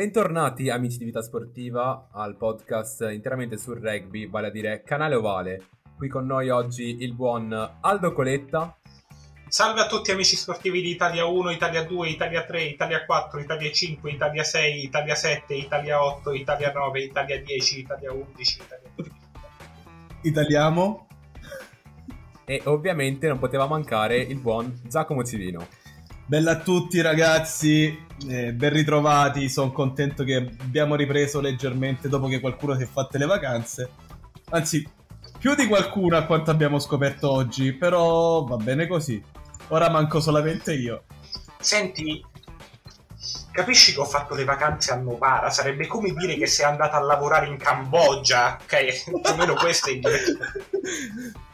Bentornati amici di Vita Sportiva al podcast interamente sul rugby, vale a dire Canale Ovale. Qui con noi oggi il buon Aldo Coletta. Salve a tutti amici sportivi di Italia 1, Italia 2, Italia 3, Italia 4, Italia 5, Italia 6, Italia 7, Italia 8, Italia 9, Italia 10, Italia 11, Italia 12. Italiamo. E ovviamente non poteva mancare il buon Giacomo Civino. Bella a tutti ragazzi, eh, ben ritrovati, sono contento che abbiamo ripreso leggermente dopo che qualcuno si è fatte le vacanze. Anzi, più di qualcuno a quanto abbiamo scoperto oggi, però va bene così. Ora manco solamente io. Senti, capisci che ho fatto le vacanze a Novara? Sarebbe come dire che sei andata a lavorare in Cambogia, ok? Più o meno questo è il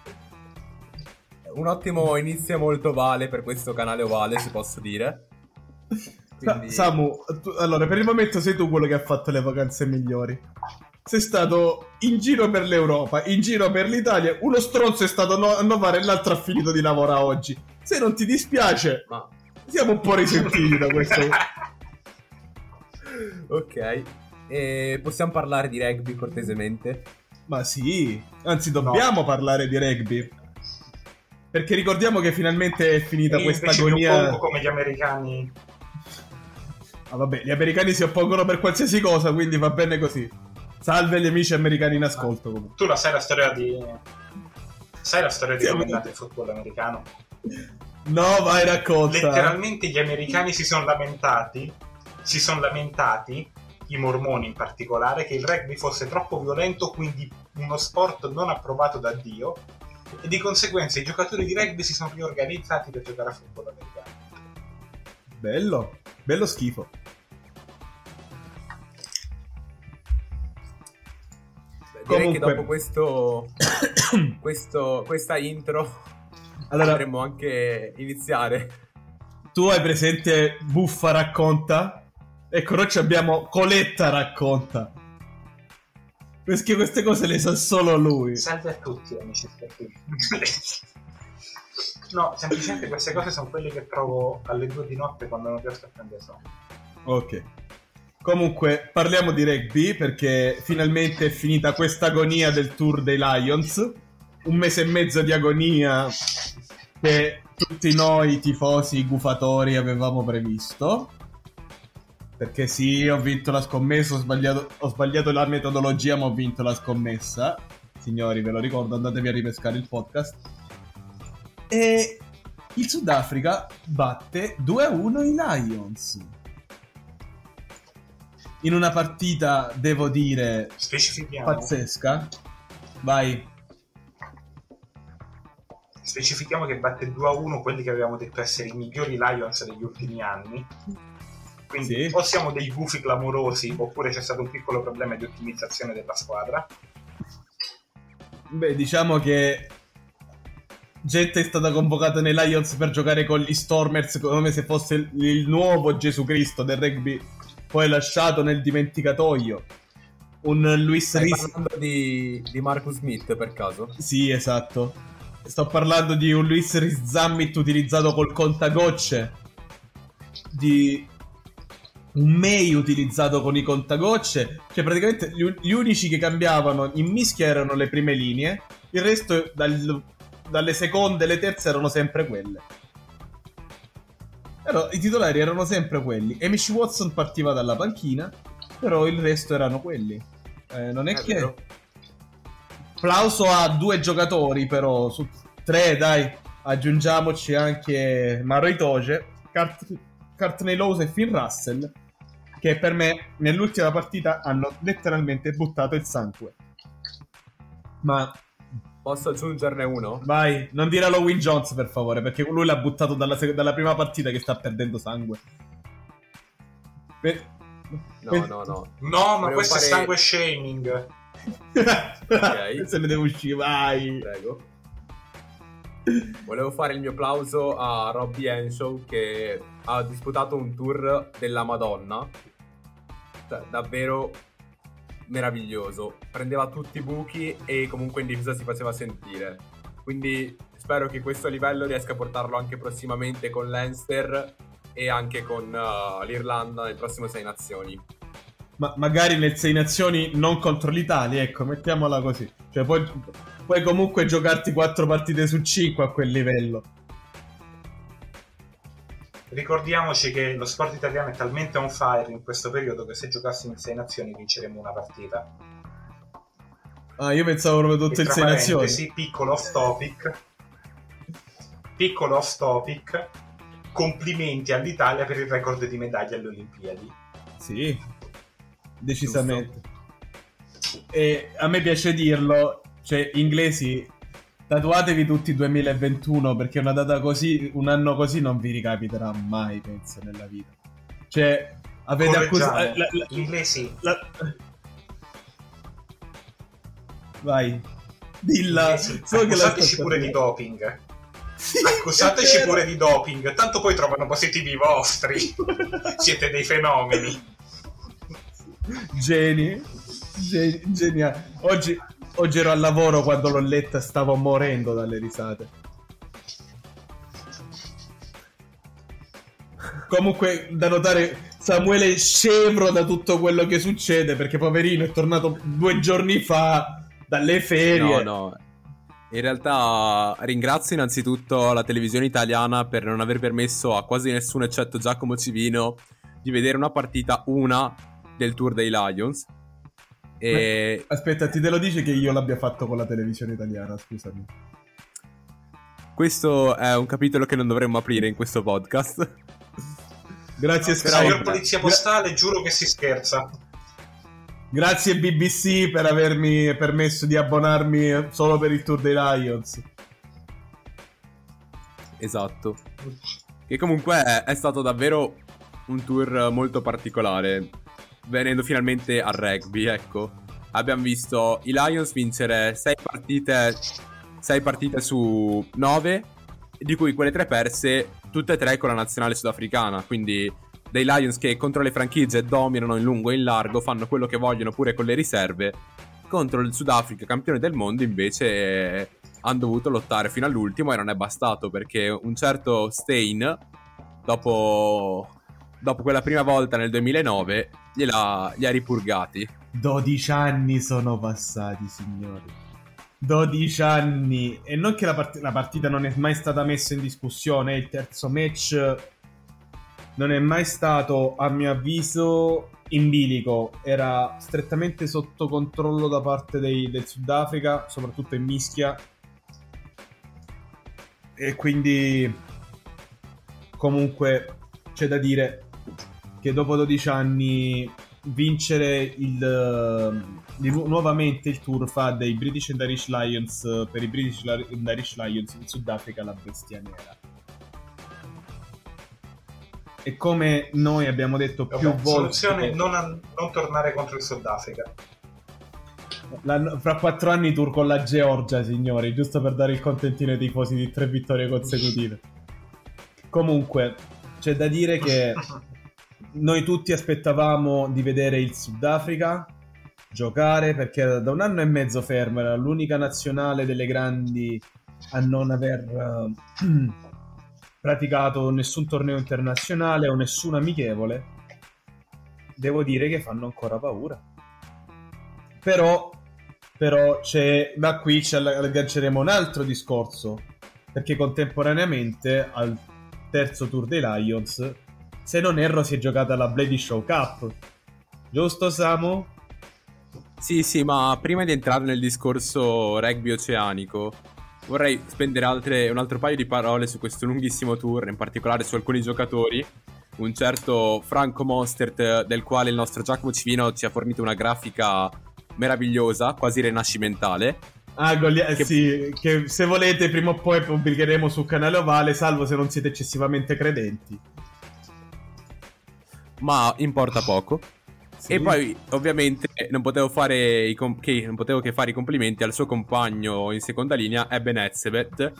Un ottimo inizio molto ovale per questo canale ovale, si posso dire. Quindi... Samu, tu, allora per il momento sei tu quello che ha fatto le vacanze migliori. Sei stato in giro per l'Europa, in giro per l'Italia, uno stronzo è stato a Novara e l'altro ha finito di lavorare oggi. Se non ti dispiace, Ma... siamo un po' risentiti da questo. ok, e possiamo parlare di rugby cortesemente? Ma sì, anzi dobbiamo no. parlare di rugby. Perché ricordiamo che finalmente è finita e questa agonia. come gli americani. Ah, vabbè, gli americani si oppongono per qualsiasi cosa, quindi va bene così. Salve gli amici americani in ascolto. Comunque. Tu la sai la storia di. Sai la storia di come è andato il football americano? No, vai racconta. Letteralmente gli americani si sono lamentati. Si sono lamentati, i mormoni in particolare, che il rugby fosse troppo violento, quindi uno sport non approvato da Dio e di conseguenza i giocatori di rugby si sono riorganizzati per giocare a football americano. Bello, bello schifo. Beh, direi Comunque... che dopo questo, questo, questa intro allora, potremmo anche iniziare. Tu hai presente Buffa racconta? Ecco, noi abbiamo Coletta racconta. Perché queste cose le sa solo lui. Salve a tutti, amici no, semplicemente queste cose sono quelle che trovo alle due di notte quando non riesco a prendere sonno. Ok. Comunque, parliamo di rugby perché finalmente è finita questa agonia del tour dei Lions. Un mese e mezzo di agonia che tutti noi tifosi gufatori avevamo previsto. Perché sì, ho vinto la scommessa, ho sbagliato, ho sbagliato la metodologia, ma ho vinto la scommessa. Signori, ve lo ricordo, andatevi a ripescare il podcast. E il Sudafrica batte 2-1 i Lions. In una partita, devo dire, pazzesca. Vai. specifichiamo che batte 2 a 1 quelli che avevamo detto essere i migliori Lions degli ultimi anni. Quindi Sì. o siamo dei gufi clamorosi oppure c'è stato un piccolo problema di ottimizzazione della squadra. Beh, diciamo che gente è stata convocata nei Lions per giocare con gli Stormers come se fosse il, nuovo Gesù Cristo del rugby, poi lasciato nel dimenticatoio. Un Luis Stai Ris. parlando di, di Marcus Smith per caso? Sì, esatto. Sto parlando di un Luis Rizammit utilizzato col contagocce. Di un May utilizzato con i contagocce. Cioè, praticamente gli, gli unici che cambiavano in mischia erano le prime linee. Il resto, dal- dalle seconde e le terze, erano sempre quelle. Però i titolari erano sempre quelli. Amish Watson partiva dalla panchina, però il resto erano quelli. Eh, non è, È che. Applauso a due giocatori, però su tre, dai, aggiungiamoci anche Maro Itoge, Cart- Courtney Lowes e Finn Russell, che per me nell'ultima partita hanno letteralmente buttato il sangue. Ma Posso aggiungerne uno? vai, non dire Halloween Jones per favore, perché lui l'ha buttato dalla, sec- dalla prima partita che sta perdendo sangue. Per- No, per- no, no. No, ma Volevo questo fare- è sangue shaming. Ok. Se ne deve uscire, vai. Prego. Volevo fare il mio applauso a Robbie Henshaw che ha disputato un tour della Madonna. Cioè, davvero meraviglioso. Prendeva tutti i buchi e comunque in difesa si faceva sentire. Quindi spero che questo livello riesca a portarlo anche prossimamente con l'Enster e anche con uh, l'Irlanda nel prossimo Sei Nazioni. Ma magari nel Sei Nazioni non contro l'Italia, ecco, mettiamola così. Cioè, puoi, puoi comunque giocarti 4 partite su 5 a quel livello. Ricordiamoci che lo sport italiano è talmente on fire in questo periodo che se giocassimo in 6 nazioni vinceremo una partita. Ah, io pensavo proprio tutto E il tra Sei Nazioni. parentesi, piccolo off topic. Piccolo off topic. Complimenti all'Italia per il record di medaglie alle Olimpiadi. Sì, decisamente. E a me piace dirlo, cioè, inglesi, tatuatevi tutti 2021 perché una data così, un anno così non vi ricapiterà mai, penso, nella vita. Cioè, avete accusato... Correggiamo. la- la- Inglesi, la- Vai, dilla. inglesi, So accusateci pure di doping. Sì, Accusateci pure di doping, tanto poi trovano positivi i vostri. Siete dei fenomeni. Geni, Geni- geniali. Oggi, oggi ero al lavoro quando l'ho letta stavo morendo dalle risate. Comunque, da notare, Samuele è scevro da tutto quello che succede perché, poverino, è tornato due giorni fa dalle ferie. No, no. In realtà ringrazio innanzitutto la televisione italiana per non aver permesso a quasi nessuno, eccetto Giacomo Civino, di vedere una partita, una, del tour dei Lions. E Aspetta, ti te lo dice che io l'abbia fatto con la televisione italiana, scusami. questo è un capitolo che non dovremmo aprire in questo podcast. Grazie, Però- Sky. Signor Polizia Postale, giuro che si scherza. Grazie BBC per avermi permesso di abbonarmi solo per il tour dei Lions. Esatto. Che comunque è, è stato davvero un tour molto particolare. Venendo finalmente al rugby, ecco. Abbiamo visto i Lions vincere 6 partite, 6 partite su 9, di cui quelle 3 perse, tutte e 3 con la nazionale sudafricana. Quindi dei Lions che contro le franchigie dominano in lungo e in largo, fanno quello che vogliono pure con le riserve. Contro il Sudafrica, campione del mondo, invece hanno dovuto lottare fino all'ultimo e non è bastato perché un certo Stein, dopo, dopo quella prima volta nel 2009, gliela, li ha ripurgati. 12 anni sono passati, signori. 12 anni. E non che la, part- la partita non è mai stata messa in discussione. Il terzo match non è mai stato, a mio avviso, in bilico. Era strettamente sotto controllo da parte dei- del Sudafrica, soprattutto in mischia. E quindi comunque c'è da dire che dopo 12 anni vincere il, eh, nu- nuovamente il tour fa dei British and Irish Lions per i British and Irish Lions in Sudafrica la bestia nera. E come noi abbiamo detto più Vabbè, volte, soluzione non, an- non tornare contro il Sudafrica. l'anno- fra quattro anni tour con la Georgia, signori, giusto per dare il contentino ai tifosi di tre vittorie consecutive. Comunque, c'è da dire che noi tutti aspettavamo di vedere il Sudafrica giocare perché era da un anno e mezzo fermo, era l'unica nazionale delle grandi a non aver eh, praticato nessun torneo internazionale o nessun amichevole. Devo dire che fanno ancora paura. Però, però da qui ci agganceremo un altro discorso perché contemporaneamente al terzo tour dei Lions se non erro si è giocata la Blady Show Cup giusto Samu? Sì, sì, ma prima di entrare nel discorso rugby oceanico, vorrei spendere altre- un altro paio di parole su questo lunghissimo tour, in particolare su alcuni giocatori. Un certo Franco Mostert, del quale il nostro Giacomo Civino ci ha fornito una grafica meravigliosa, quasi rinascimentale. Ah, Goli- Che- sì, che se volete prima o poi pubblicheremo sul canale Ovale, salvo se non siete eccessivamente credenti. Ma importa poco. Sì. E poi, ovviamente, non potevo, fare i com- che, non potevo che fare i complimenti al suo compagno in seconda linea, Eben Etzebeth.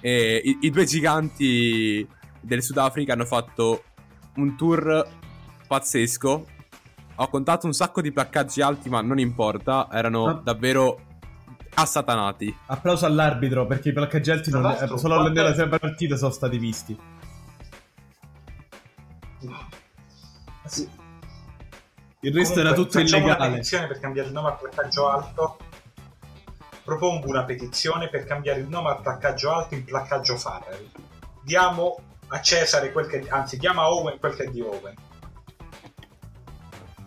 E i, i due giganti del Sudafrica hanno fatto un tour pazzesco. Ho contato un sacco di placcaggi alti, ma non importa, erano Ah. davvero assatanati. Applauso all'arbitro perché i placcaggi alti non- solo nella prima partita sono stati visti. Il resto era Comunque, tutto facciamo una illegale. petizione per cambiare il nome al placcaggio alto. Propongo una petizione per cambiare il nome al placcaggio alto in placcaggio Farrell. Diamo a Cesare quel che anzi diamo a Owen quel che è di Owen.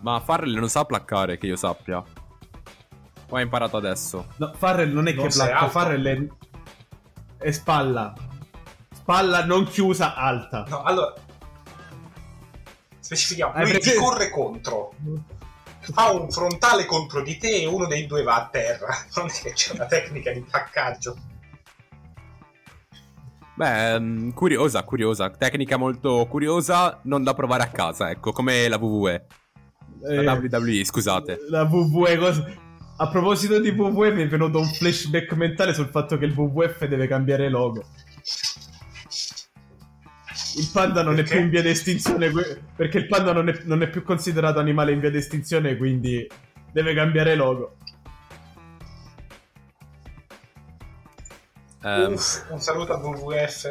Ma Farrell non sa placcare, che io sappia. O ha imparato adesso. No, Farrell non è Non che placca. Farrell è... è spalla. Spalla non chiusa, alta. No, allora specifichiamo, lui ti corre contro. Fa un frontale contro di te e uno dei due va a terra. Non è che c'è una tecnica di placcaggio. Beh, mm, curiosa, curiosa. Tecnica molto curiosa, non da provare a casa, ecco, come la WWE. La Eh, WWE, scusate. La WWE cosa... A proposito di WWE mi è venuto un flashback mentale sul fatto che il WWF deve cambiare logo. Il panda non è Perché? più in via di estinzione perché il panda non è, non è più considerato animale in via di estinzione quindi deve cambiare logo. Ehm, Uff, un saluto al WWF.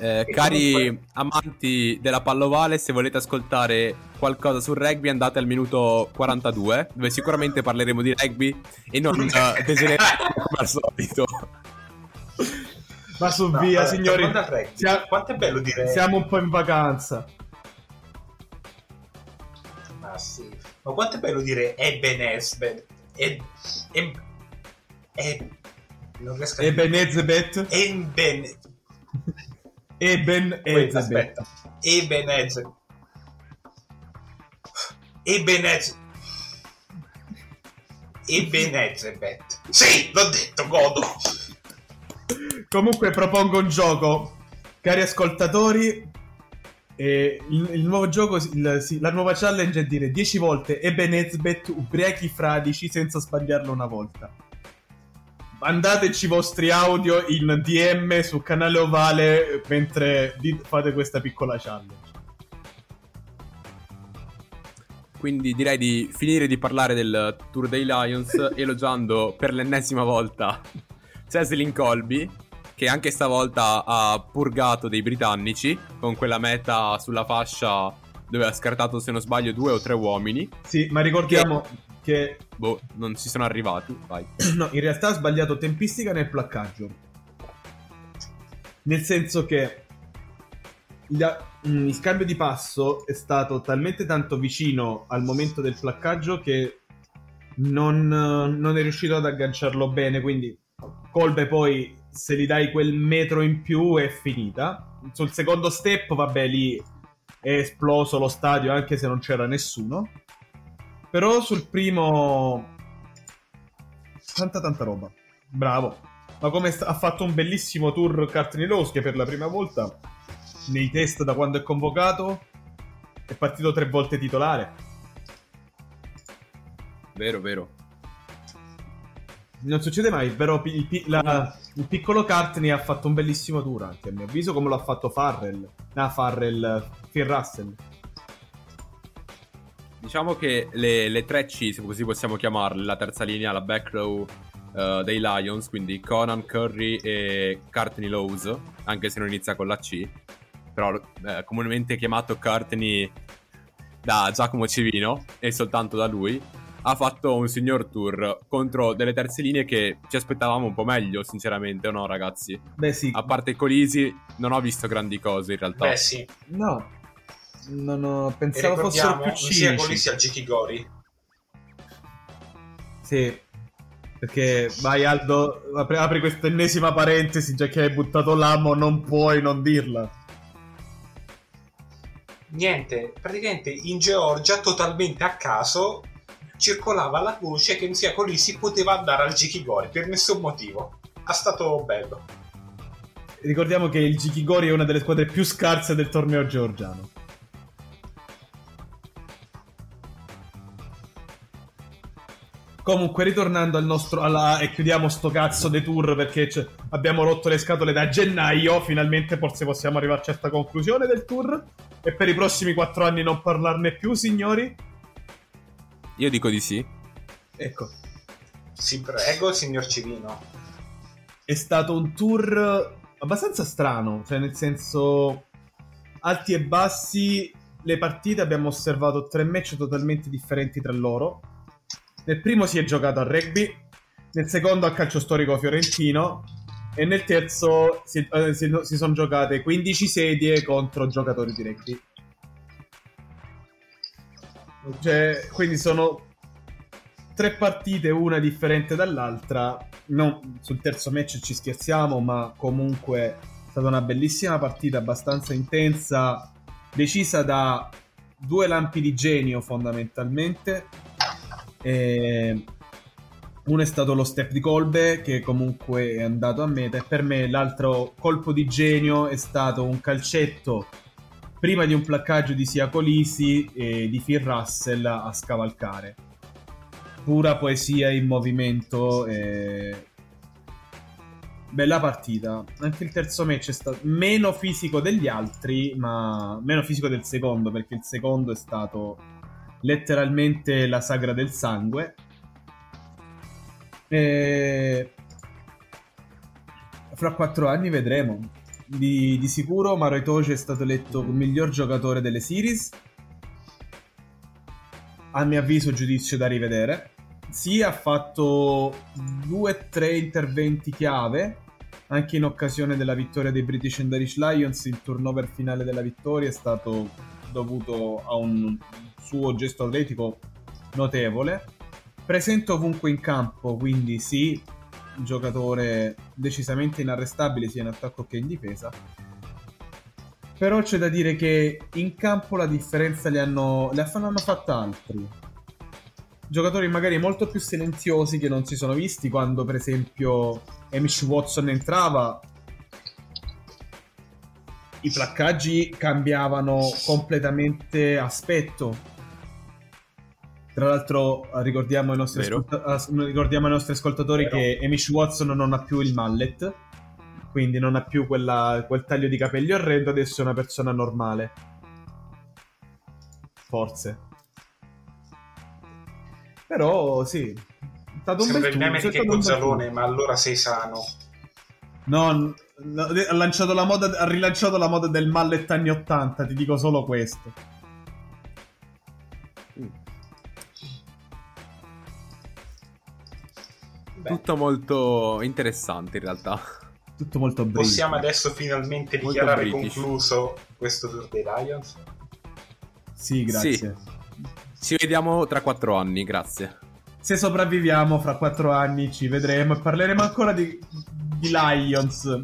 eh, cari comunque- amanti della pallovale, se volete ascoltare qualcosa sul rugby andate al minuto 42, dove sicuramente parleremo di rugby e non degenereremo come al solito. Ma su No, via allora, signori. Sia- quanto è bello dire Siamo un po' in vacanza. Ma sì. Ma quanto è bello dire Eben Esbet. E, e, e, non riesco a Eben Ezebet. Eben. Eben Ezebet. aspetta. Eben Ez. Eben Ez. Eben Ezebet. Sì, l'ho detto, godo. Comunque propongo un gioco, cari ascoltatori. e il, il nuovo gioco, il- sì, la nuova challenge è dire 10 volte Ebenezbet ubriachi fradici senza sbagliarlo una volta. Mandateci i vostri audio in DM sul canale Ovale mentre fate questa piccola challenge. Quindi direi di finire di parlare del Tour dei Lions elogiando per l'ennesima volta Cecilin Colby, che anche stavolta ha purgato dei britannici con quella meta sulla fascia dove ha scartato, se non sbaglio, due o tre uomini. Sì, ma ricordiamo che Boh, non ci sono arrivati. Vai. No, in realtà ha sbagliato tempistica nel placcaggio. Nel senso che il, mm, il cambio di passo è stato talmente tanto vicino al momento del placcaggio che non, non è riuscito ad agganciarlo bene. Quindi Colbe poi se gli dai quel metro in più è finita. Sul secondo step, vabbè, lì è esploso lo stadio anche se non c'era nessuno. Però sul primo... Tanta tanta roba. Bravo. Ma come sta- ha fatto un bellissimo tour Kartnilowski che per la prima volta nei test da quando è convocato è partito tre volte titolare. Vero, vero. Non succede mai, però il, pi- la- il piccolo Cartney ha fatto un bellissimo tour anche a mio avviso come l'ha fatto Farrell. Ah, Farrell, Phil Russell. Diciamo che le, le tre C, se così possiamo chiamarle, la terza linea, la back row eh, dei Lions, quindi Conan, Curry e Courtney Lowe's, anche se non inizia con la C, però eh, comunemente chiamato Courtney da Giacomo Civino e soltanto da lui, ha fatto un signor tour contro delle terze linee che ci aspettavamo un po' meglio, sinceramente, o no ragazzi? Beh sì, A parte Colisi, non ho visto grandi cose in realtà. Beh sì, no, non ho- pensavo fossero più sia cinici. sia Giki Gori. Sì, perché vai Aldo, apri, apri questa ennesima parentesi, già che hai buttato l'amo, non puoi non dirla. Niente, praticamente in Georgia, totalmente a caso, circolava la voce che Sia Colisi poteva andare al Giki Gori per nessun motivo. È stato bello. Ricordiamo che il Jikigori è una delle squadre più scarse del torneo georgiano. Comunque, ritornando al nostro. Alla, e chiudiamo sto cazzo dei tour perché c- abbiamo rotto le scatole da gennaio. Finalmente, forse possiamo arrivarci a questa conclusione del tour. E per i prossimi quattro anni non parlarne più, signori. Io dico di sì. Ecco, Sì, prego, signor Civino. è stato un tour abbastanza strano, cioè nel senso alti e bassi, le partite abbiamo osservato tre match totalmente differenti tra loro. Nel primo si è giocato a rugby, nel secondo a calcio storico fiorentino e nel terzo si, eh, si- si sono giocate 15 sedie contro giocatori di rugby. Cioè, quindi sono tre partite, una differente dall'altra. Non, sul terzo match ci scherziamo, ma comunque è stata una bellissima partita, abbastanza intensa, decisa da due lampi di genio fondamentalmente. E uno è stato lo step di Colbe che comunque è andato a meta e per me l'altro colpo di genio è stato un calcetto prima di un placcaggio di Sia Colisi e di Phil Russell a scavalcare. Pura poesia in movimento e... bella partita. Anche il terzo match è stato meno fisico degli altri ma meno fisico del secondo perché il secondo è stato letteralmente la sagra del sangue. E... fra quattro anni vedremo di, di sicuro Maro Itoje è stato eletto miglior giocatore delle series a mio avviso giudizio da rivedere sì, ha fatto due o tre interventi chiave anche in occasione della vittoria dei British and Irish Lions. Il turnover finale della vittoria è stato dovuto a un suo gesto atletico notevole. Presente ovunque in campo, quindi sì, giocatore decisamente inarrestabile sia in attacco che in difesa. Però c'è da dire che in campo la differenza le hanno, le hanno fatta altri giocatori magari molto più silenziosi che non si sono visti quando per esempio Amish Watson entrava i placcaggi cambiavano completamente aspetto tra l'altro ricordiamo ai nostri, ascolta- as- ricordiamo ai nostri ascoltatori Vero. che Amish Watson non ha più il mallet quindi non ha più quella- quel taglio di capelli orrendo adesso è una persona normale forse però sì, è stato un Sembra bel il tour, meme è di stato che un bel Gonzalone, tour. ma allora sei sano. No, no, ha, lanciato la moda, ha rilanciato la moda del mallet anni 80, ti dico solo questo. Beh, Tutto molto interessante in realtà. Tutto molto breve. possiamo adesso finalmente Molto dichiarare british. concluso questo tour dei Lions? Sì, grazie. Sì. Ci vediamo tra quattro anni, grazie. Se sopravviviamo fra quattro anni ci vedremo e parleremo ancora di, gli Lions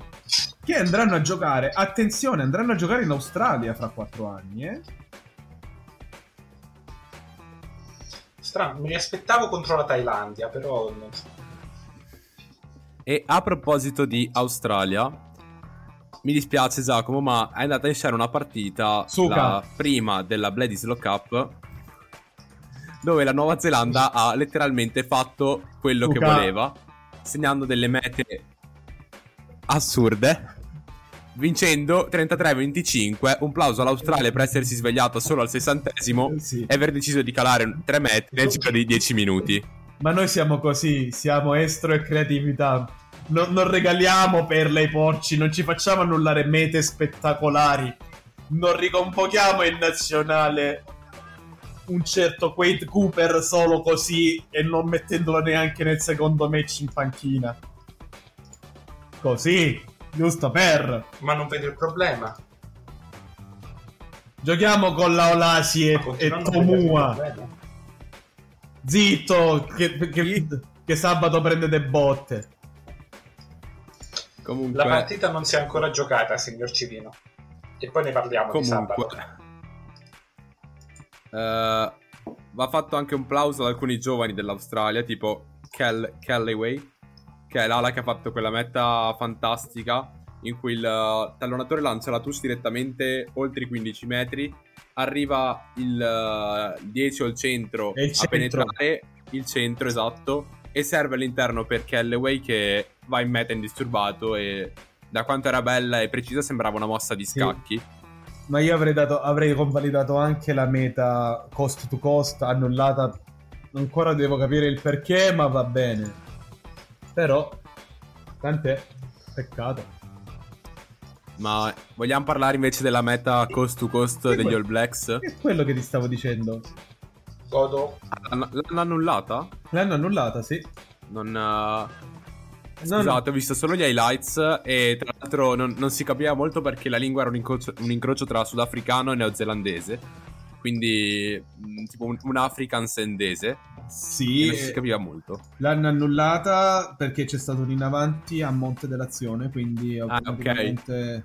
che andranno a giocare, attenzione, andranno a giocare in Australia fra quattro anni, eh? Strano, me li aspettavo contro la Thailandia, però non so. E a proposito di Australia, mi dispiace Giacomo, ma è andata in scena una partita, prima della Bledisloe Cup, dove la Nuova Zelanda ha letteralmente fatto quello che Suca. voleva, segnando delle mete assurde, vincendo 33-25. Un plauso all'Australia per essersi svegliato solo al sessantesimo Sì. e aver deciso di calare 3 metri nel giro di 10 minuti. Ma noi siamo così, siamo estro e creatività. Non, non regaliamo perle ai porci, non ci facciamo annullare mete spettacolari. Non riconvochiamo in nazionale un certo Quaid Cooper solo così e non mettendolo neanche nel secondo match in panchina. Così, giusto per. Ma non vedo il problema. Giochiamo con la Olasi e, e Tomua. Zitto, che, che- che sabato prendete botte. Comunque, La partita non si è ancora giocata, signor Civino. E poi ne parliamo di Comunque, sabato. eh, va fatto anche un plauso ad alcuni giovani dell'Australia, tipo Cal- Callaway, che è l'ala che ha fatto quella meta fantastica in cui il eh, tallonatore lancia la touch direttamente oltre i 15 metri, arriva il eh, 10 o il centro a penetrare il centro esatto e serve all'interno per Callaway che va in meta indisturbato e da quanto era bella e precisa sembrava una mossa di scacchi. Ma io avrei, dato, avrei convalidato anche la meta cost to cost annullata. Ancora devo capire il perché, ma va bene. Però, tant'è. Peccato. Ma vogliamo parlare invece della meta cost to cost degli que- All Blacks? È quello che ti stavo dicendo. Godo. L'hanno l'hanno annullata? L'hanno annullata, sì. Non. eh. Scusate, ho visto solo gli highlights e tra l'altro non, non si capiva molto perché la lingua era un incrocio, un incrocio tra sudafricano e neozelandese. Quindi mh, tipo un, un african sendese. Sì, non si capiva molto. l'hanno annullata perché c'è stato un in avanti a monte dell'azione, quindi Ah, automaticamente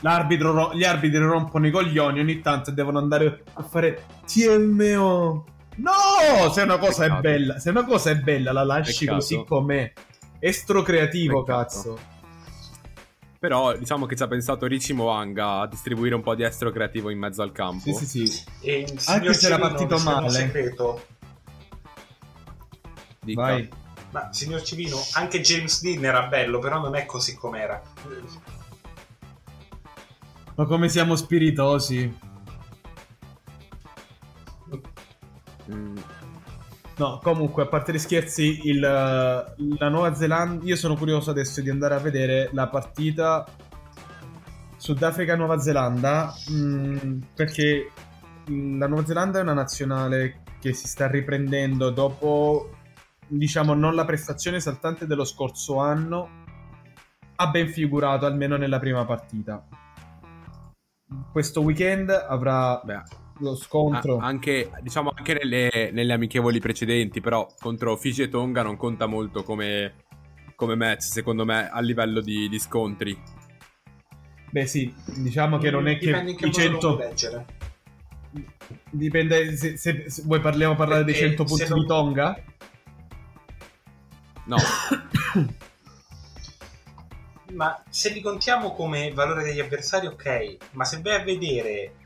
l'arbitro ro- gli arbitri rompono i coglioni ogni tanto e devono andare a fare TMO. No, se una cosa è Peccato. bella, se una cosa è bella la lasci Peccato. così com'è. Estro creativo, Peccato. cazzo. Però diciamo che ci ha pensato Richie Moanga a distribuire un po' di estro creativo in mezzo al campo. Sì, sì, sì. E Anche se era partito male. segreto. Dica. Vai. Ma signor Civino, anche James Dean era bello, però non è così com'era. Ma come siamo spiritosi. Mm, No, comunque, a parte gli scherzi, il, la Nuova Zelanda. Io sono curioso adesso di andare a vedere la partita Sudafrica-Nuova Zelanda. mm, perché la Nuova Zelanda è una nazionale che si sta riprendendo dopo, diciamo, non la prestazione esaltante dello scorso anno. Ha ben figurato almeno nella prima partita. Questo weekend avrà beh, lo scontro. Anche, diciamo, anche nelle, nelle amichevoli precedenti, però contro Fiji e Tonga non conta molto come, come match, secondo me, a livello di, di scontri. Beh, sì, diciamo che non è che Dipende che i modo lo 100 vuoi leggere. dipende se, se- se- vuoi parliamo parlare dei Perché 100 punti non- di Tonga? No, Ma se li contiamo come valore degli avversari, ok. Ma se vai a vedere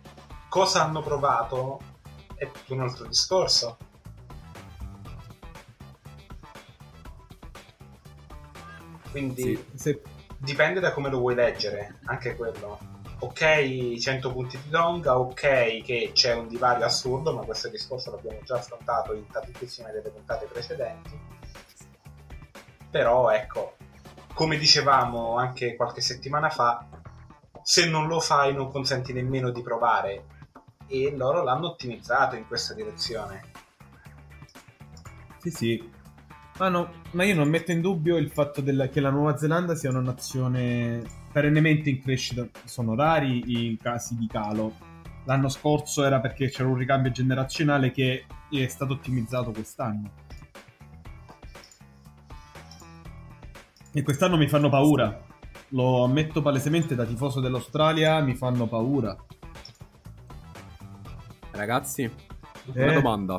cosa hanno provato, è tutto un altro discorso. Quindi Sì. Se- dipende da come lo vuoi leggere, anche quello. Ok, 100 punti di Tonga, ok che c'è un divario assurdo, ma questo discorso l'abbiamo già affrontato in tantissime delle puntate precedenti. Però ecco, come dicevamo anche qualche settimana fa, se non lo fai non consenti nemmeno di provare. E loro l'hanno ottimizzato in questa direzione. sì, sì. Ma, no, ma io non metto in dubbio il fatto del- che la Nuova Zelanda sia una nazione perennemente in crescita. Sono rari i casi di calo. L'anno scorso era perché c'era un ricambio generazionale che è stato ottimizzato quest'anno. E quest'anno mi fanno paura. Lo ammetto palesemente da tifoso dell'Australia, mi fanno paura. Ragazzi, Eh. una domanda.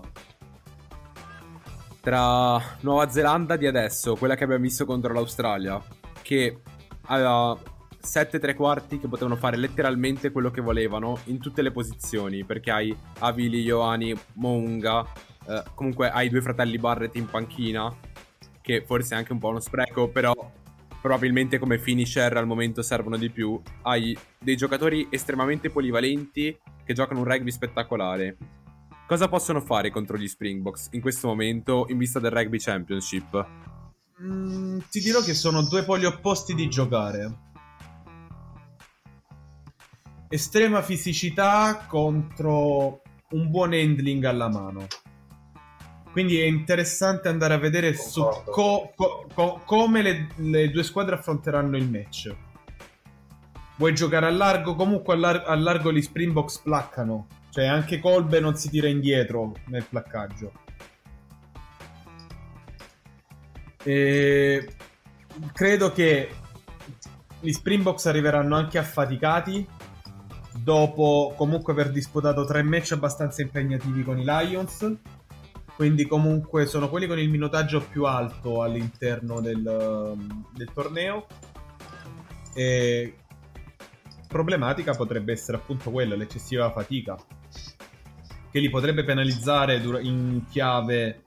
Tra Nuova Zelanda di adesso, quella che abbiamo visto contro l'Australia, che aveva 7 tre quarti che potevano fare letteralmente quello che volevano in tutte le posizioni, perché hai Avili, Ioani, Mounga, eh, comunque hai due fratelli Barrett in panchina, che forse è anche un po' uno spreco, però probabilmente come finisher al momento servono di più. Hai dei giocatori estremamente polivalenti che giocano un rugby spettacolare. Cosa possono fare contro gli Springboks in questo momento in vista del Rugby Championship? Mm, ti dirò che sono due poli opposti di giocare. Estrema fisicità contro un buon handling alla mano. Quindi è interessante andare a vedere co- co- co- come le, le due squadre affronteranno il match. Vuoi giocare a largo? Comunque a, lar- a largo gli Springboks placcano. Cioè anche Colbe non si tira indietro nel placcaggio. E credo che gli Springboks arriveranno anche affaticati dopo comunque aver disputato tre match abbastanza impegnativi con i Lions. Quindi comunque sono quelli con il minutaggio più alto all'interno del, del torneo. E problematica potrebbe essere appunto quella, l'eccessiva fatica. Che li potrebbe penalizzare in chiave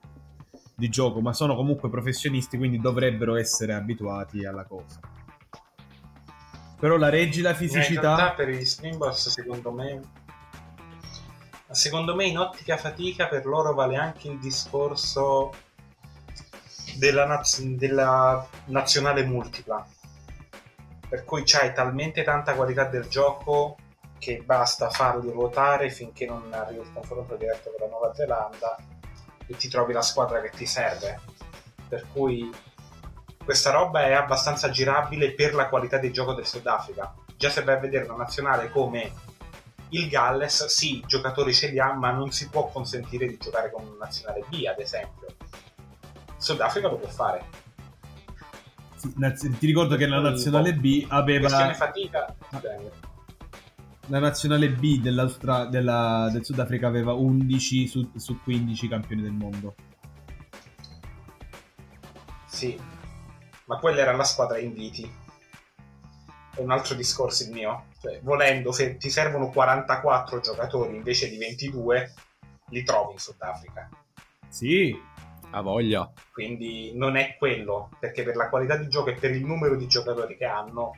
di gioco, ma sono comunque professionisti, quindi dovrebbero essere abituati alla cosa. Però la reggi la In realtà fisicità. per gli Springboks secondo me secondo me in ottica fatica per loro vale anche il discorso della, naz- della nazionale multipla per cui c'hai talmente tanta qualità del gioco che basta farli ruotare finché non arrivi il confronto diretto con la Nuova Zelanda e ti trovi la squadra che ti serve per cui questa roba è abbastanza girabile per la qualità di gioco del Sudafrica. Già se vai a vedere una nazionale come il Galles, sì, giocatori ce li ha, ma non si può consentire di giocare con una nazionale B, ad esempio. Sudafrica lo può fare. Sì, ti ricordo che la nazionale boh, B aveva. Questione fatica. La nazionale B della- del Sudafrica aveva 11 su, su 15 campioni del mondo. Sì, ma quella era la squadra inviti. È un altro discorso il mio. Cioè, volendo, se ti servono 44 giocatori invece di 22, li trovi in Sudafrica. Sì, Ha voglia. quindi non è quello perché per la qualità di gioco e per il numero di giocatori che hanno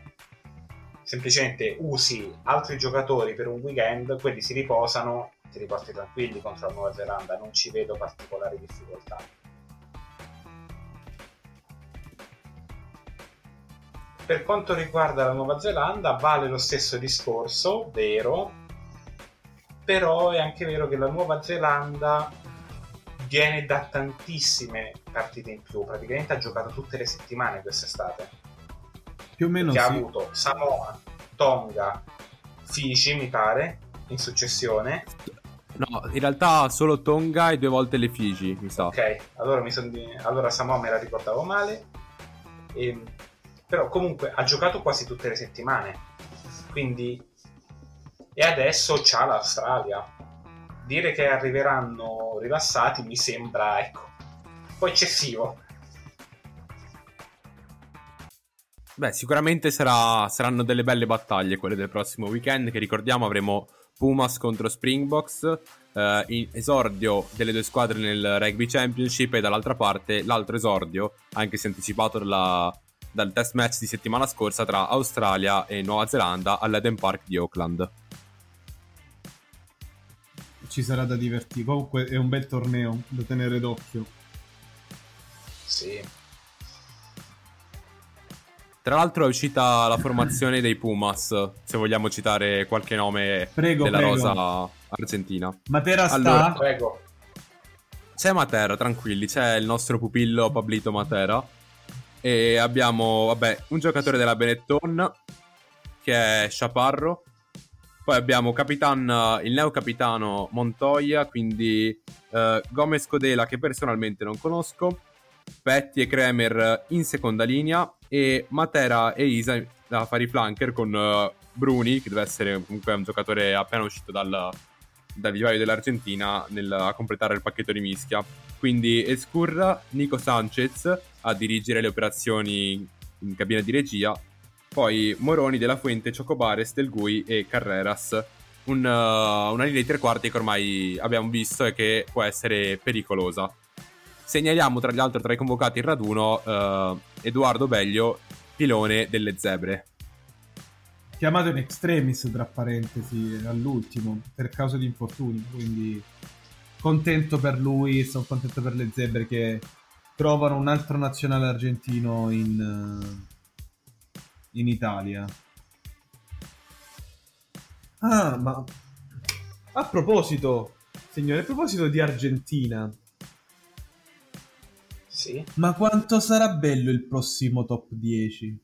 semplicemente usi altri giocatori per un weekend quelli si riposano ti riporti tranquilli contro la Nuova Zelanda non ci vedo particolari difficoltà per quanto riguarda la Nuova Zelanda vale lo stesso discorso vero però è anche vero che la Nuova Zelanda viene da tantissime partite in più, praticamente ha giocato tutte le settimane quest'estate, più o meno che ha sì. avuto Samoa, Tonga, Fiji mi pare, in successione. No, in realtà solo Tonga e due volte le Fiji, mi sa. Ok, allora, mi son allora Samoa me la ricordavo male, E- però comunque ha giocato quasi tutte le settimane, quindi... E adesso c'ha l'Australia. Dire che arriveranno rilassati mi sembra, ecco, un po' eccessivo. Beh, sicuramente sarà- saranno delle belle battaglie quelle del prossimo weekend, che ricordiamo avremo Pumas contro Springboks, eh, in esordio delle due squadre nel Rugby Championship e dall'altra parte l'altro esordio, anche se anticipato dalla- dal test match di settimana scorsa tra Australia e Nuova Zelanda all'Eden Park di Auckland. Ci sarà da divertire. Comunque è un bel torneo da tenere d'occhio. Sì. Tra l'altro è uscita la formazione dei Pumas, se vogliamo citare qualche nome Prego, della prego. rosa argentina. Matera sta? Allora, Prego. C'è Matera, tranquilli, c'è il nostro pupillo Pablito Matera. E abbiamo, vabbè, un giocatore della Benetton, che è Chaparro. Poi abbiamo capitan, il neocapitano Montoya, quindi eh, Gomez Codela, che personalmente non conosco. Petti e Kremer in seconda linea e Matera e Isa da fare i flanker con uh, Bruni, che deve essere comunque un giocatore appena uscito dal, dal vivaio dell'Argentina nel, a completare il pacchetto di mischia. Quindi Escurra, Nico Sanchez a dirigere le operazioni in cabina di regia, poi Moroni, Della Fuente, Chocobares, Del Gui e Carreras. Un, uh, una linea di tre quarti che ormai abbiamo visto e che può essere pericolosa. Segnaliamo tra l'altro tra i convocati il raduno uh, Edoardo Beglio, pilone delle zebre. Chiamato in extremis, tra parentesi, all'ultimo, per causa di infortuni, quindi contento per lui, sono contento per le zebre che trovano un altro nazionale argentino in, in Italia. Ah, ma a proposito, signore, a proposito di Argentina, Sì. ma quanto sarà bello il prossimo top 10?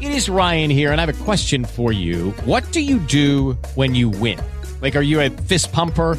It is Ryan here, and I have a question for you. What do you do when you win? Like, are you a fist pumper?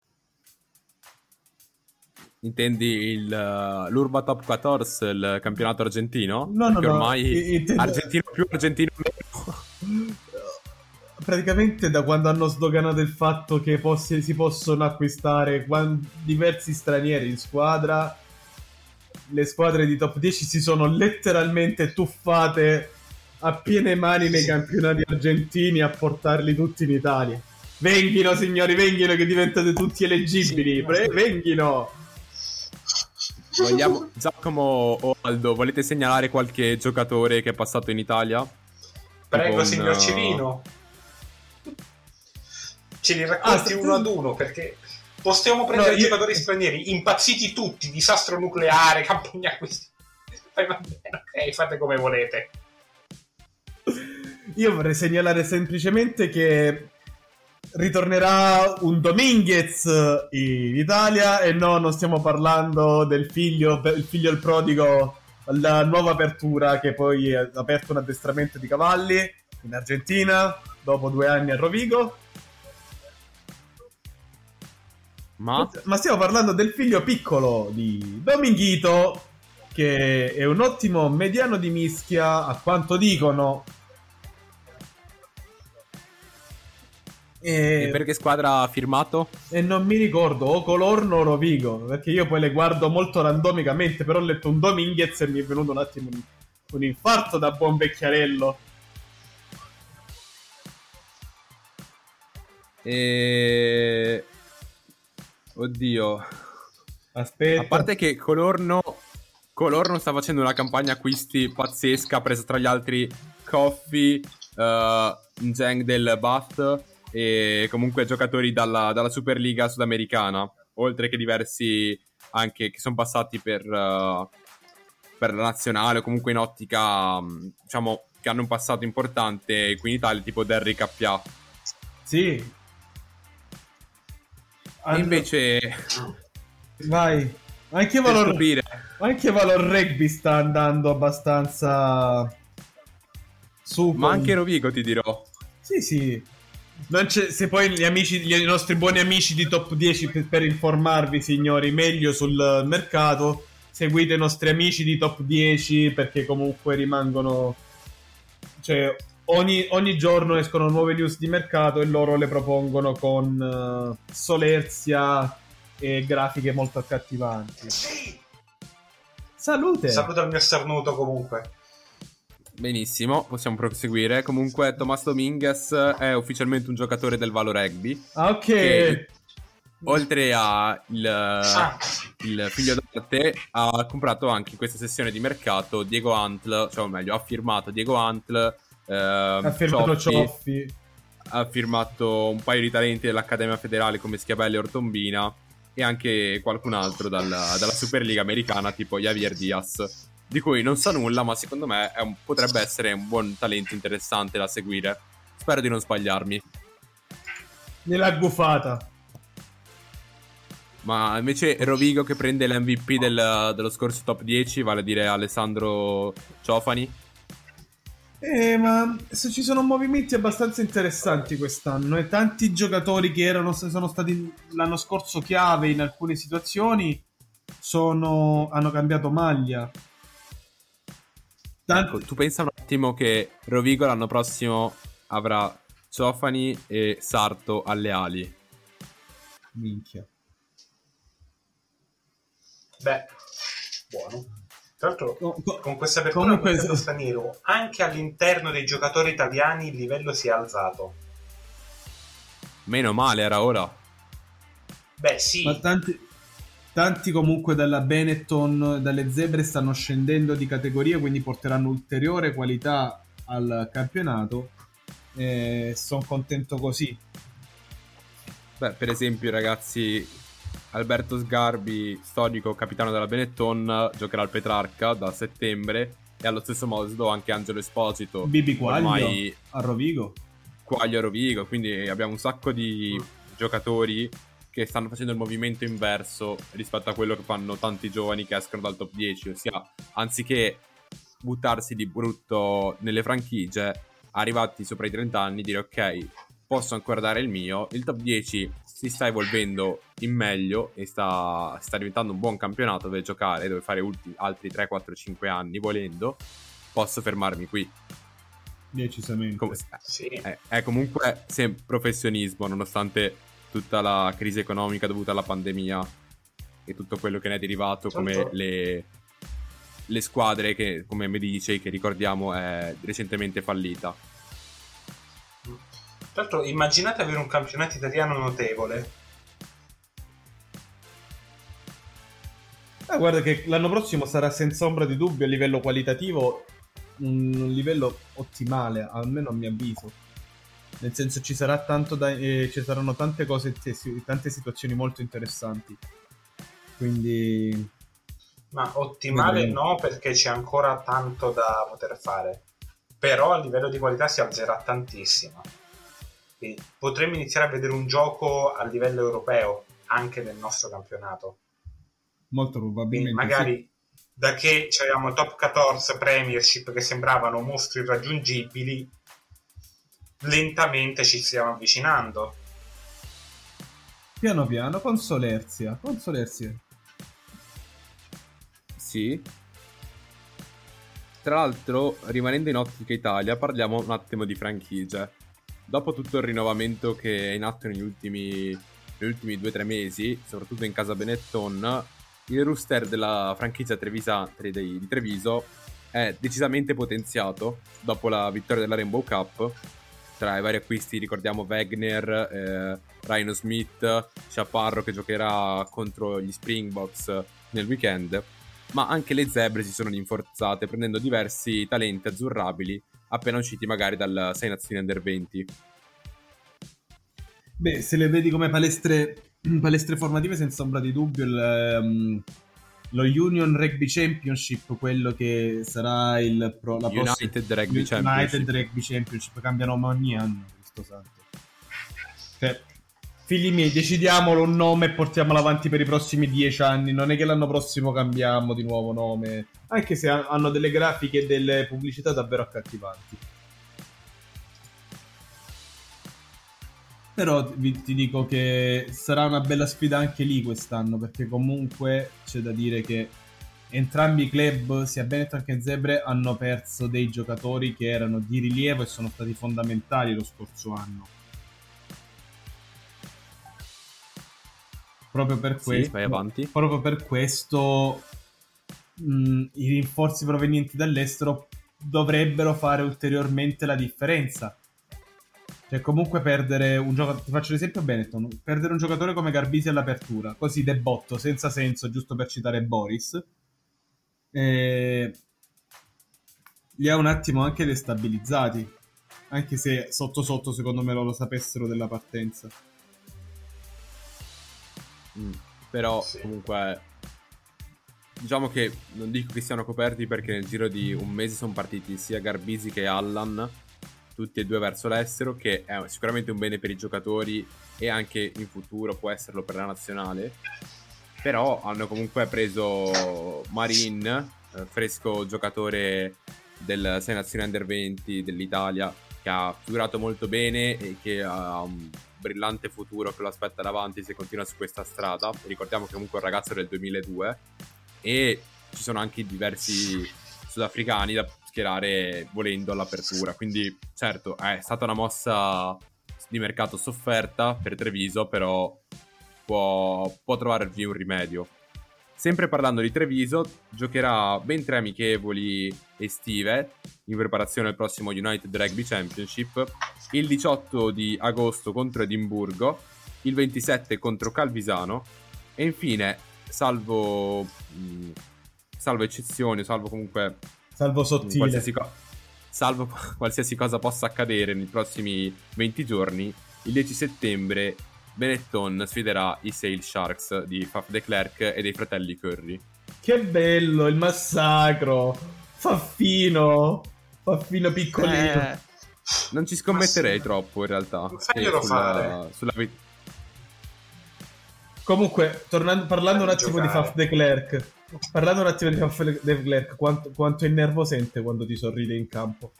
Intendi il, uh, l'Urba Top 14, il campionato argentino? No, no, no, ormai intendo- argentino più argentino meno. praticamente da quando hanno sdoganato il fatto che possi- si possono acquistare quan- diversi stranieri in squadra, le squadre di top 10 si sono letteralmente tuffate a piene mani nei campionati argentini a portarli tutti in Italia. Venghino, signori, venghino che diventate tutti eleggibili. Pre- venghino. Vogliamo, Giacomo o Aldo, volete segnalare qualche giocatore che è passato in Italia? Prego, un, signor uh, Cirino. Ce li racconti Ah, uno ad uno perché possiamo prendere No, io- giocatori stranieri, impazziti tutti, disastro nucleare, campagna acquisti. Poi va bene, ok, fate come volete. Io vorrei segnalare semplicemente che ritornerà un Dominguez in Italia e no, non stiamo parlando del figlio, il figlio del prodigo, la nuova apertura che poi ha aperto un addestramento di cavalli in Argentina dopo due anni a Rovigo. Ma Ma stiamo parlando del figlio piccolo di Dominguito, che è un ottimo mediano di mischia, a quanto dicono. E E, per che squadra ha firmato? e non mi ricordo o Colorno o Rovigo, perché io poi le guardo molto randomicamente, però ho letto un Dominguez e mi è venuto un attimo un, un infarto da buon vecchiarello. E... Oddio. Aspetta. A parte che Colorno, Colorno sta facendo una campagna acquisti pazzesca, ha preso tra gli altri Coffee, uh, Zhang del Bath e comunque giocatori dalla, dalla Superliga sudamericana, oltre che diversi anche che sono passati per, uh, per la nazionale o comunque in ottica, um, diciamo, che hanno un passato importante qui in Italia, tipo Derrick Appia. Sì. E invece, Vai. Anche Valor... scoprire... Anche Valor Rugby sta andando abbastanza su. Ma anche Rovigo ti dirò. Sì, sì. Se poi gli amici, gli- i nostri buoni amici di top 10 per, per informarvi, signori, meglio sul mercato, seguite i nostri amici di top 10 perché comunque rimangono. Cioè, ogni, ogni giorno escono nuove news di mercato e loro le propongono con eh, solerzia e grafiche molto accattivanti. Salute! Saluto il mio starnuto comunque. Benissimo, possiamo proseguire. Comunque, Tomas Dominguez è ufficialmente un giocatore del Valo Rugby. Ah, ok. Che- Oltre a il, Ah. il figlio d'arte, ha comprato anche in questa sessione di mercato Diego Antl, cioè o meglio, ha firmato Diego Antl. ehm, ha fermato Cioffi, Cioffi. ha firmato un paio di talenti dell'Accademia Federale come Schiavelli e Ortombina e anche qualcun altro dalla, dalla Superliga americana tipo Javier Diaz di cui non so nulla ma secondo me un- potrebbe essere un buon talento interessante da seguire spero di non sbagliarmi Nella gufata. ma invece Rovigo che prende l'MVP del- dello scorso top 10 vale a dire Alessandro Ciofani Eh, ma se ci sono movimenti abbastanza interessanti quest'anno e tanti giocatori che erano, sono stati l'anno scorso chiave in alcune situazioni sono, hanno cambiato maglia. Tanti- Ecco, tu pensa un attimo che Rovigo l'anno prossimo avrà Ciofani e Sarto alle ali Minchia. Beh, buono. Tra l'altro, co- con questa apertura comunque- mercato straniero, anche all'interno dei giocatori italiani il livello si è alzato. meno male era ora Beh, sì, Ma tanti, tanti comunque dalla Benetton, dalle Zebre stanno scendendo di categoria, quindi porteranno ulteriore qualità al campionato. Sono contento così. Beh, per esempio, ragazzi, Alberto Sgarbi, storico capitano della Benetton, giocherà al Petrarca da settembre. E allo stesso modo anche Angelo Esposito. Bibi Quaglio Ormai a Rovigo. Quaglio e Rovigo. Quindi abbiamo un sacco di giocatori che stanno facendo il movimento inverso rispetto a quello che fanno tanti giovani che escono dal top 10. Ossia, anziché buttarsi di brutto nelle franchigie, arrivati sopra i 30 anni, dire ok, posso ancora dare il mio. Il top 10 si sta evolvendo in meglio e sta, sta diventando un buon campionato dove giocare, dove fare ulti- altri 3, 4, 5 anni volendo. Posso fermarmi qui. Decisamente. Com- sì. è, è comunque sempre professionismo, nonostante tutta la crisi economica dovuta alla pandemia e tutto quello che ne è derivato, come Certo. le, le squadre che, come Medici, che ricordiamo è recentemente fallita. Tra l'altro, immaginate avere un campionato italiano notevole. Ah, guarda che l'anno prossimo sarà senza ombra di dubbio a livello qualitativo un livello ottimale, almeno a mio avviso. Nel senso ci sarà tanto da, eh, ci saranno tante cose, tante situazioni molto interessanti. Quindi Ma ottimale Vedremo. no, perché c'è ancora tanto da poter fare. Però a livello di qualità si alzerà tantissimo. Quindi potremmo iniziare a vedere un gioco a livello europeo anche nel nostro campionato. molto Quindi probabilmente magari da che avevamo top 14 Premiership che sembravano mostri irraggiungibili, lentamente ci stiamo avvicinando. piano piano con solerzia, con solerzia. Sì. Tra l'altro, rimanendo in ottica Italia, parliamo un attimo di franchigie. Dopo tutto il rinnovamento che è in atto negli ultimi, negli ultimi 2-3 mesi, soprattutto in casa Benetton, il rooster della franchigia Trevisa, di Treviso è decisamente potenziato dopo la vittoria della Rainbow Cup. Tra i vari acquisti ricordiamo Wagner, eh, Rhino Smith, Chaparro che giocherà contro gli Springboks nel weekend ma anche le zebre si sono rinforzate prendendo diversi talenti azzurrabili appena usciti magari dal 6 Nazioni Under 20. Beh, se le vedi come palestre, palestre formative, senza ombra di dubbio, il, ehm, lo Union Rugby Championship, quello che sarà il pro, la prossima- United Rugby United Championship. Rugby Championship, cambia nome ogni anno, Cristo santo. Cioè, figli miei, decidiamolo un nome e portiamolo avanti per i prossimi dieci anni. Non è che l'anno prossimo cambiamo di nuovo nome, anche se ha- hanno delle grafiche e delle pubblicità davvero accattivanti. Però vi- ti dico che sarà una bella sfida anche lì quest'anno, perché comunque c'è da dire che entrambi i club, sia Benetton che Zebre, hanno perso dei giocatori che erano di rilievo e sono stati fondamentali lo scorso anno. Proprio per Sì, proprio per questo mh, i rinforzi provenienti dall'estero dovrebbero fare ulteriormente la differenza. Cioè, comunque perdere un giocatore. Ti faccio l'esempio Benetton. Perdere un giocatore come Garbisi all'apertura, così debotto, senza senso, giusto per citare Boris. eh, li ha un attimo anche destabilizzati. Anche se sotto sotto, secondo me, lo sapessero della partenza. Mm, Però Sì. comunque diciamo che non dico che siano coperti perché nel giro di un mese sono partiti sia Garbisi che Allan, tutti e due verso l'estero, che è sicuramente un bene per i giocatori e anche in futuro può esserlo per la nazionale. Però hanno comunque preso Marin, eh, fresco giocatore del 6 Nazioni Under 20 dell'Italia, che ha figurato molto bene e che ha un brillante futuro che lo aspetta davanti se continua su questa strada. Ricordiamo che comunque è un ragazzo del 2002 e ci sono anche diversi sudafricani da schierare volendo all'apertura. Quindi, certo, è stata una mossa di mercato sofferta per Treviso, però può, può trovarvi un rimedio. Sempre parlando di Treviso, giocherà ben tre amichevoli estive in preparazione al prossimo United Rugby Championship. Il 18 di agosto contro Edimburgo, il 27 contro Calvisano e infine, salvo, mh, salvo eccezioni, salvo comunque Salvo sottile. qualsiasi, co- salvo qualsiasi cosa possa accadere nei prossimi 20 giorni, il 10 settembre Benetton sfiderà i Sale Sharks di Faf de Klerk e dei fratelli Curry. Che bello, il massacro. Faffino. Faffino piccolino. Eh, non ci scommetterei sì. troppo in realtà. Faglielo che fare. sulla Comunque, tornando, parlando un attimo di giocare. Faf de Klerk. Parlando un attimo di Klerk, quanto, quanto è nervosente quando ti sorride in campo.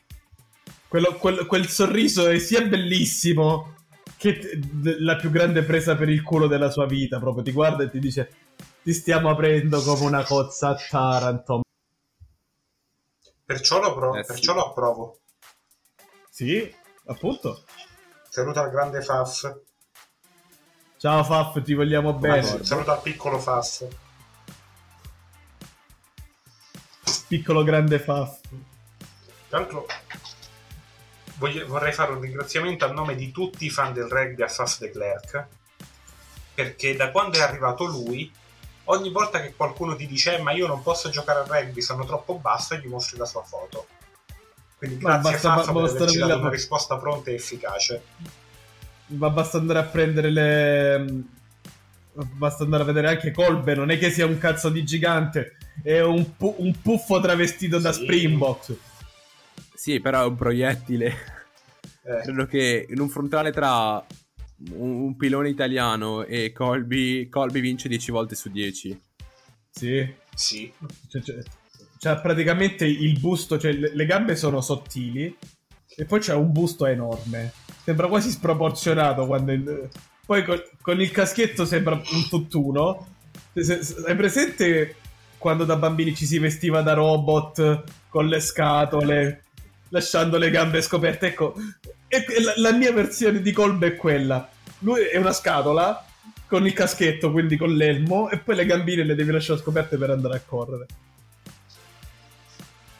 Quello- quel, quel sorriso è sia bellissimo che t- la più grande presa per il culo della sua vita. Proprio ti guarda e ti dice: Ti stiamo aprendo come una cozza a Taranto. Perciò lo, pro- Eh, sì. perciò lo approvo. Sì, appunto. Saluta il grande Faf. Ciao Faf, ti vogliamo bene. Anzi, saluta il piccolo Faf. Piccolo grande Faf. Tra l'altro, vorrei fare un ringraziamento a nome di tutti i fan del rugby a Faf de Klerk. Perché da quando è arrivato lui, ogni volta che qualcuno ti dice "Eh, ma io non posso giocare a rugby, sono troppo basso, e gli mostri la sua foto. Quindi grazie basta- Faf per averci dato una risposta pronta e efficace. Ma basta andare a prendere le. Basta andare a vedere anche Colbe. Non è che sia un cazzo di gigante, è un, pu- un puffo travestito da Sì. Springbok. Sì, però è un proiettile. Eh, Credo che in un frontale tra un, un pilone italiano e Colby, Colby vince 10 volte su 10. Sì. sì. Cioè, cioè- cioè, praticamente il busto, cioè le, le gambe sono sottili e poi c'è un busto enorme. Sembra quasi sproporzionato quando. il- poi col- con il caschetto sembra un tutt'uno. Hai presente quando da bambini ci si vestiva da robot con le scatole, lasciando le gambe scoperte? Ecco, la, la mia versione di Colbe è quella. Lui è una scatola con il caschetto, quindi con l'elmo, e poi le gambine le devi lasciare scoperte per andare a correre.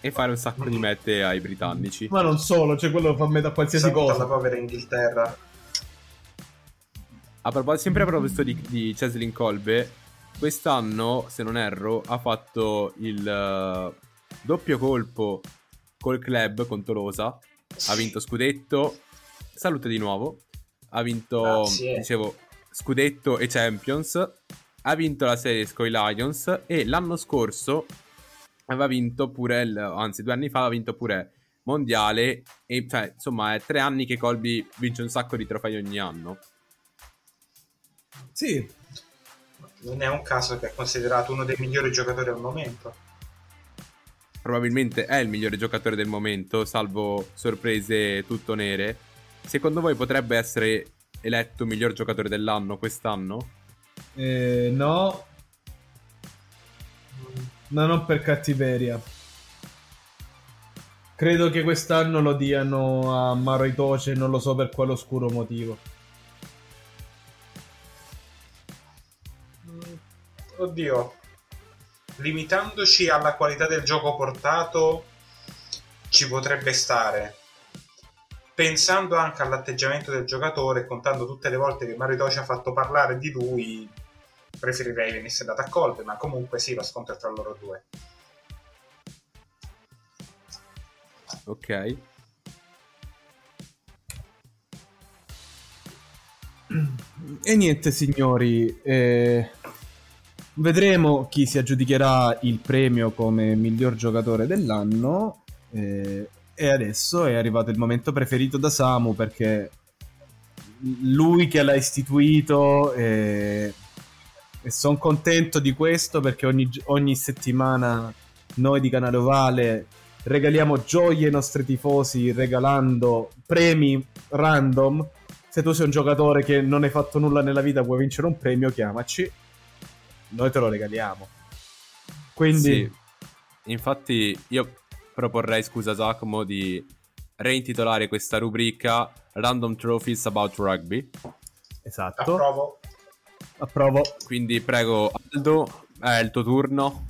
E fare un sacco di mette ai britannici. Ma non solo, cioè quello fa metà qualsiasi Saluta cosa. la povera Inghilterra. A proposito, sempre a proposito di, di Cheslin Colbe, quest'anno, se non erro, ha fatto il eh, doppio colpo col club con Tolosa. Ha vinto scudetto, salute di nuovo. Ha vinto, Grazie. dicevo, scudetto e Champions. Ha vinto la serie Sky Lions e l'anno scorso aveva vinto pure, il, anzi due anni fa aveva vinto pure mondiale e cioè insomma è tre anni che Colby vince un sacco di trofei ogni anno. Sì, Non è un caso che è considerato uno dei migliori giocatori al momento. probabilmente è il migliore giocatore del momento, salvo sorprese tutto nere. Secondo voi potrebbe essere eletto miglior giocatore dell'anno quest'anno? eh, no, ma non per cattiveria. Credo che quest'anno lo diano a Maro Itoce, non lo so per quale oscuro motivo. Oddio, limitandoci alla qualità del gioco portato, ci potrebbe stare. Pensando anche all'atteggiamento del giocatore, contando tutte le volte che Mario Itoshi ha fatto parlare di lui, preferirei venisse data a colpe, ma comunque sì, lo scontro è tra loro due. Ok. E niente, signori, eh, vedremo chi si aggiudicherà il premio come miglior giocatore dell'anno. eh, e adesso è arrivato il momento preferito da Samu perché lui che l'ha istituito eh, e sono contento di questo perché ogni, ogni settimana noi di Canale Ovale regaliamo gioie ai nostri tifosi regalando premi random se tu sei un giocatore che non hai fatto nulla nella vita vuoi vincere un premio chiamaci noi te lo regaliamo quindi Sì. Infatti io proporrei, scusa Giacomo, di reintitolare questa rubrica Random Trophies About Rugby. esatto Approvo. approvo Quindi prego Aldo, è il tuo turno.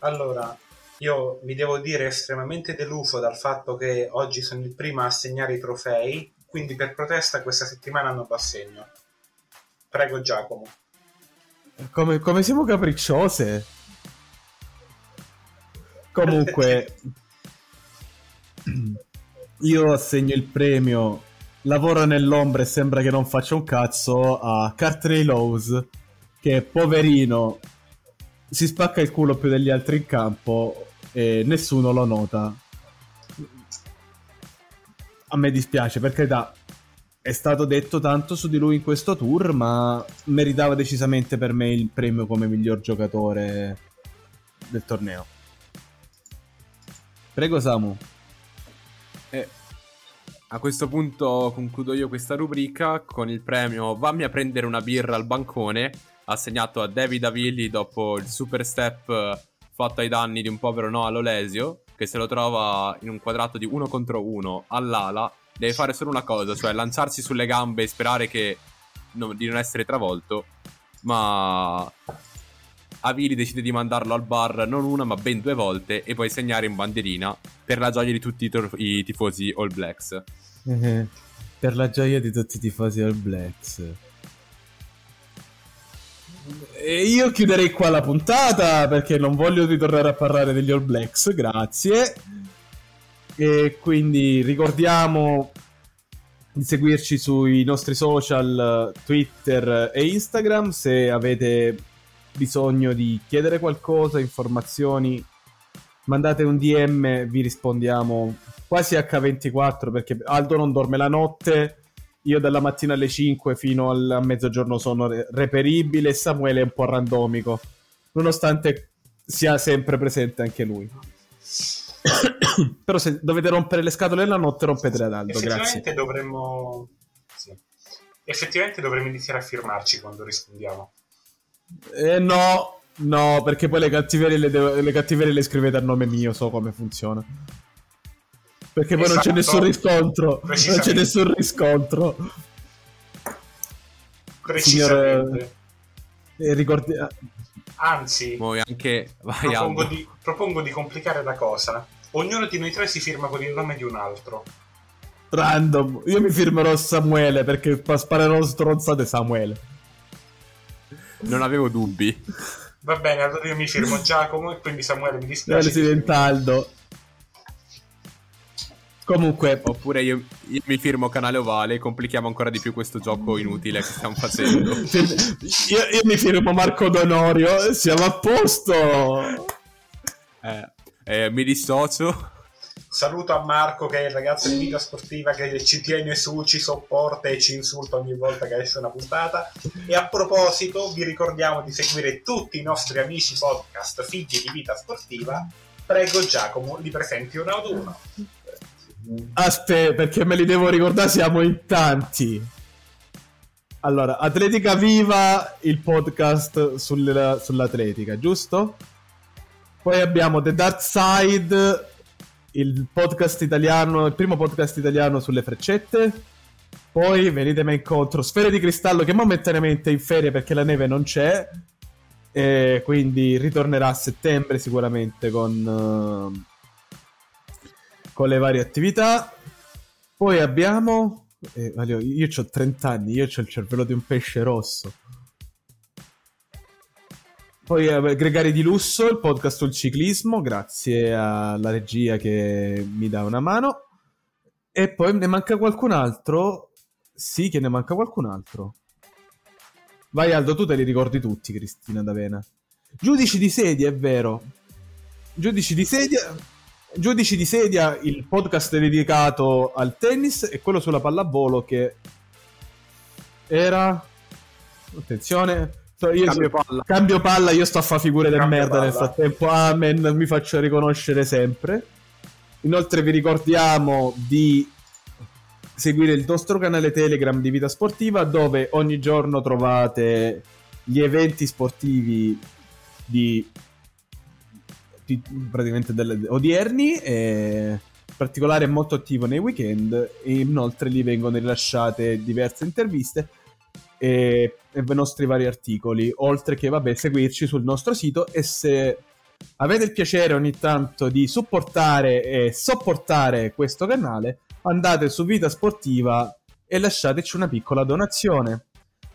Allora, io mi devo dire estremamente deluso dal fatto che oggi sono il primo a assegnare i trofei, quindi per protesta questa settimana non lo assegno. Prego Giacomo. Come, come siamo capricciose. Comunque io assegno il premio lavora nell'ombra e sembra che non faccia un cazzo a Cartney Lowe's che poverino si spacca il culo più degli altri in campo e nessuno lo nota. A me dispiace per carità è stato detto tanto su di lui in questo tour ma meritava decisamente per me il premio come miglior giocatore del torneo. Prego Samu. E a questo punto concludo io questa rubrica con il premio Vammi a prendere una birra al bancone, assegnato a David Avilli dopo il super step eh, fatto ai danni di un povero Noah Lolesio, che se lo trova in un quadrato di uno contro uno all'ala, deve fare solo una cosa, cioè lanciarsi sulle gambe e sperare che non- di non essere travolto, ma Avili decide di mandarlo al bar non una ma ben due volte e poi segnare in bandierina per la gioia di tutti i, tor- i tifosi All Blacks. per la gioia di tutti i tifosi All Blacks. E io chiuderei qua la puntata perché non voglio ritornare a parlare degli All Blacks grazie e quindi ricordiamo di seguirci sui nostri social Twitter e Instagram se avete bisogno di chiedere qualcosa, informazioni, mandate un DM, vi rispondiamo quasi H24 perché Aldo non dorme la notte, io dalla mattina alle 5 fino al mezzogiorno sono re- reperibile Samuele è un po' randomico, nonostante sia sempre presente anche lui. Però se dovete rompere le scatole la notte rompete ad Aldo, Effettivamente grazie. dovremmo... Sì. Effettivamente dovremmo iniziare a firmarci quando rispondiamo. Eh, no, no, perché poi le cattiverie le, devo- le cattiverie le scrivete a nome mio, so come funziona. Perché poi non c'è Esatto. nessun riscontro. Non c'è nessun riscontro. Precisamente. E ricordi... ah, Anzi, Poi anche... Vai propongo di, propongo di complicare la cosa. Ognuno di noi tre si firma con il nome di un altro. Random. Io mi firmerò Samuele perché pa- sparerò stronzate Samuele. Non avevo dubbi. Va bene, allora io mi firmo Giacomo e quindi Samuele mi dispiace. si diventa Aldo. Comunque, Oppure io, io mi firmo canale ovale e complichiamo ancora di più questo gioco inutile che stiamo facendo. io, io mi firmo Marco Donorio. Siamo a posto. Eh, eh, mi dissocio. Saluto a Marco che è il ragazzo di vita sportiva che ci tiene su, ci sopporta e ci insulta ogni volta che esce una puntata. E a proposito, vi ricordiamo di seguire tutti i nostri amici podcast figli di vita sportiva. Prego Giacomo, li presenti uno ad uno. Aspetta, perché me li devo ricordare, siamo in tanti. Allora, Atletica Viva, il podcast sul- sull'atletica, giusto? Poi abbiamo The Dark Side, il podcast italiano, il primo podcast italiano sulle freccette. Poi venitemi incontro Sfere di Cristallo che momentaneamente è in ferie perché la neve non c'è. E quindi ritornerà a settembre sicuramente con, eh, con le varie attività. Poi abbiamo... eh, io ho 30 anni, io ho il cervello di un pesce rosso. Poi eh, Gregari di Lusso, il podcast sul ciclismo, grazie alla regia che mi dà una mano. E poi ne manca qualcun altro? Sì, che ne manca qualcun altro. Vai Aldo, tu te li ricordi tutti, Cristina D'Avena. Giudici di sedia, è vero. Giudici di sedia. Giudici di sedia, il podcast dedicato al tennis e quello sulla pallavolo che era... Attenzione. So, io Cambio so- palla. Cambio palla, io sto a fare figure del merda nel palla. frattempo. Amen, mi faccio riconoscere sempre. Inoltre vi ricordiamo di seguire il nostro canale Telegram di Vita Sportiva dove ogni giorno trovate gli eventi sportivi di, di- praticamente delle- odierni e in particolare è molto attivo nei weekend e inoltre lì vengono rilasciate diverse interviste e, e i nostri vari articoli oltre che vabbè seguirci sul nostro sito e se avete il piacere ogni tanto di supportare e sopportare questo canale, andate su Vita Sportiva e lasciateci una piccola donazione.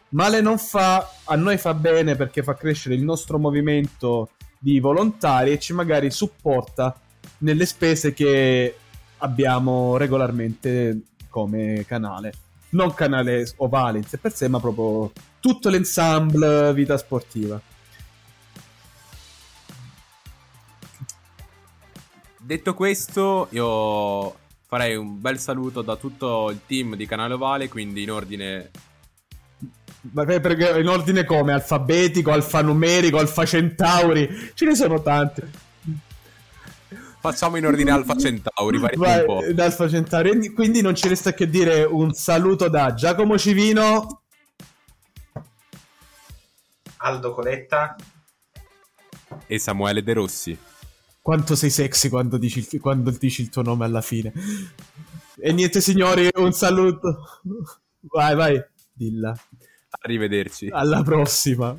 Male non fa, a noi fa bene perché fa crescere il nostro movimento di volontari e ci magari supporta nelle spese che abbiamo regolarmente come canale. Non canale ovale in sé per sé, ma proprio tutto l'ensemble Vita Sportiva. Detto questo, io farei un bel saluto da tutto il team di Canale Ovale, quindi in ordine perché in ordine come? Alfabetico, alfanumerico, alfa centauri? Ce ne sono tanti. Facciamo in ordine Alfa Centauri, Vai, un po'. da Alfa Centauri. Quindi- Quindi non ci resta che dire un saluto da Giacomo Civino. Aldo Coletta. E Samuele De Rossi. Quanto sei sexy quando dici, il- quando dici il tuo nome alla fine. E niente signori, un saluto. Vai, vai. Dilla. Arrivederci. Alla prossima.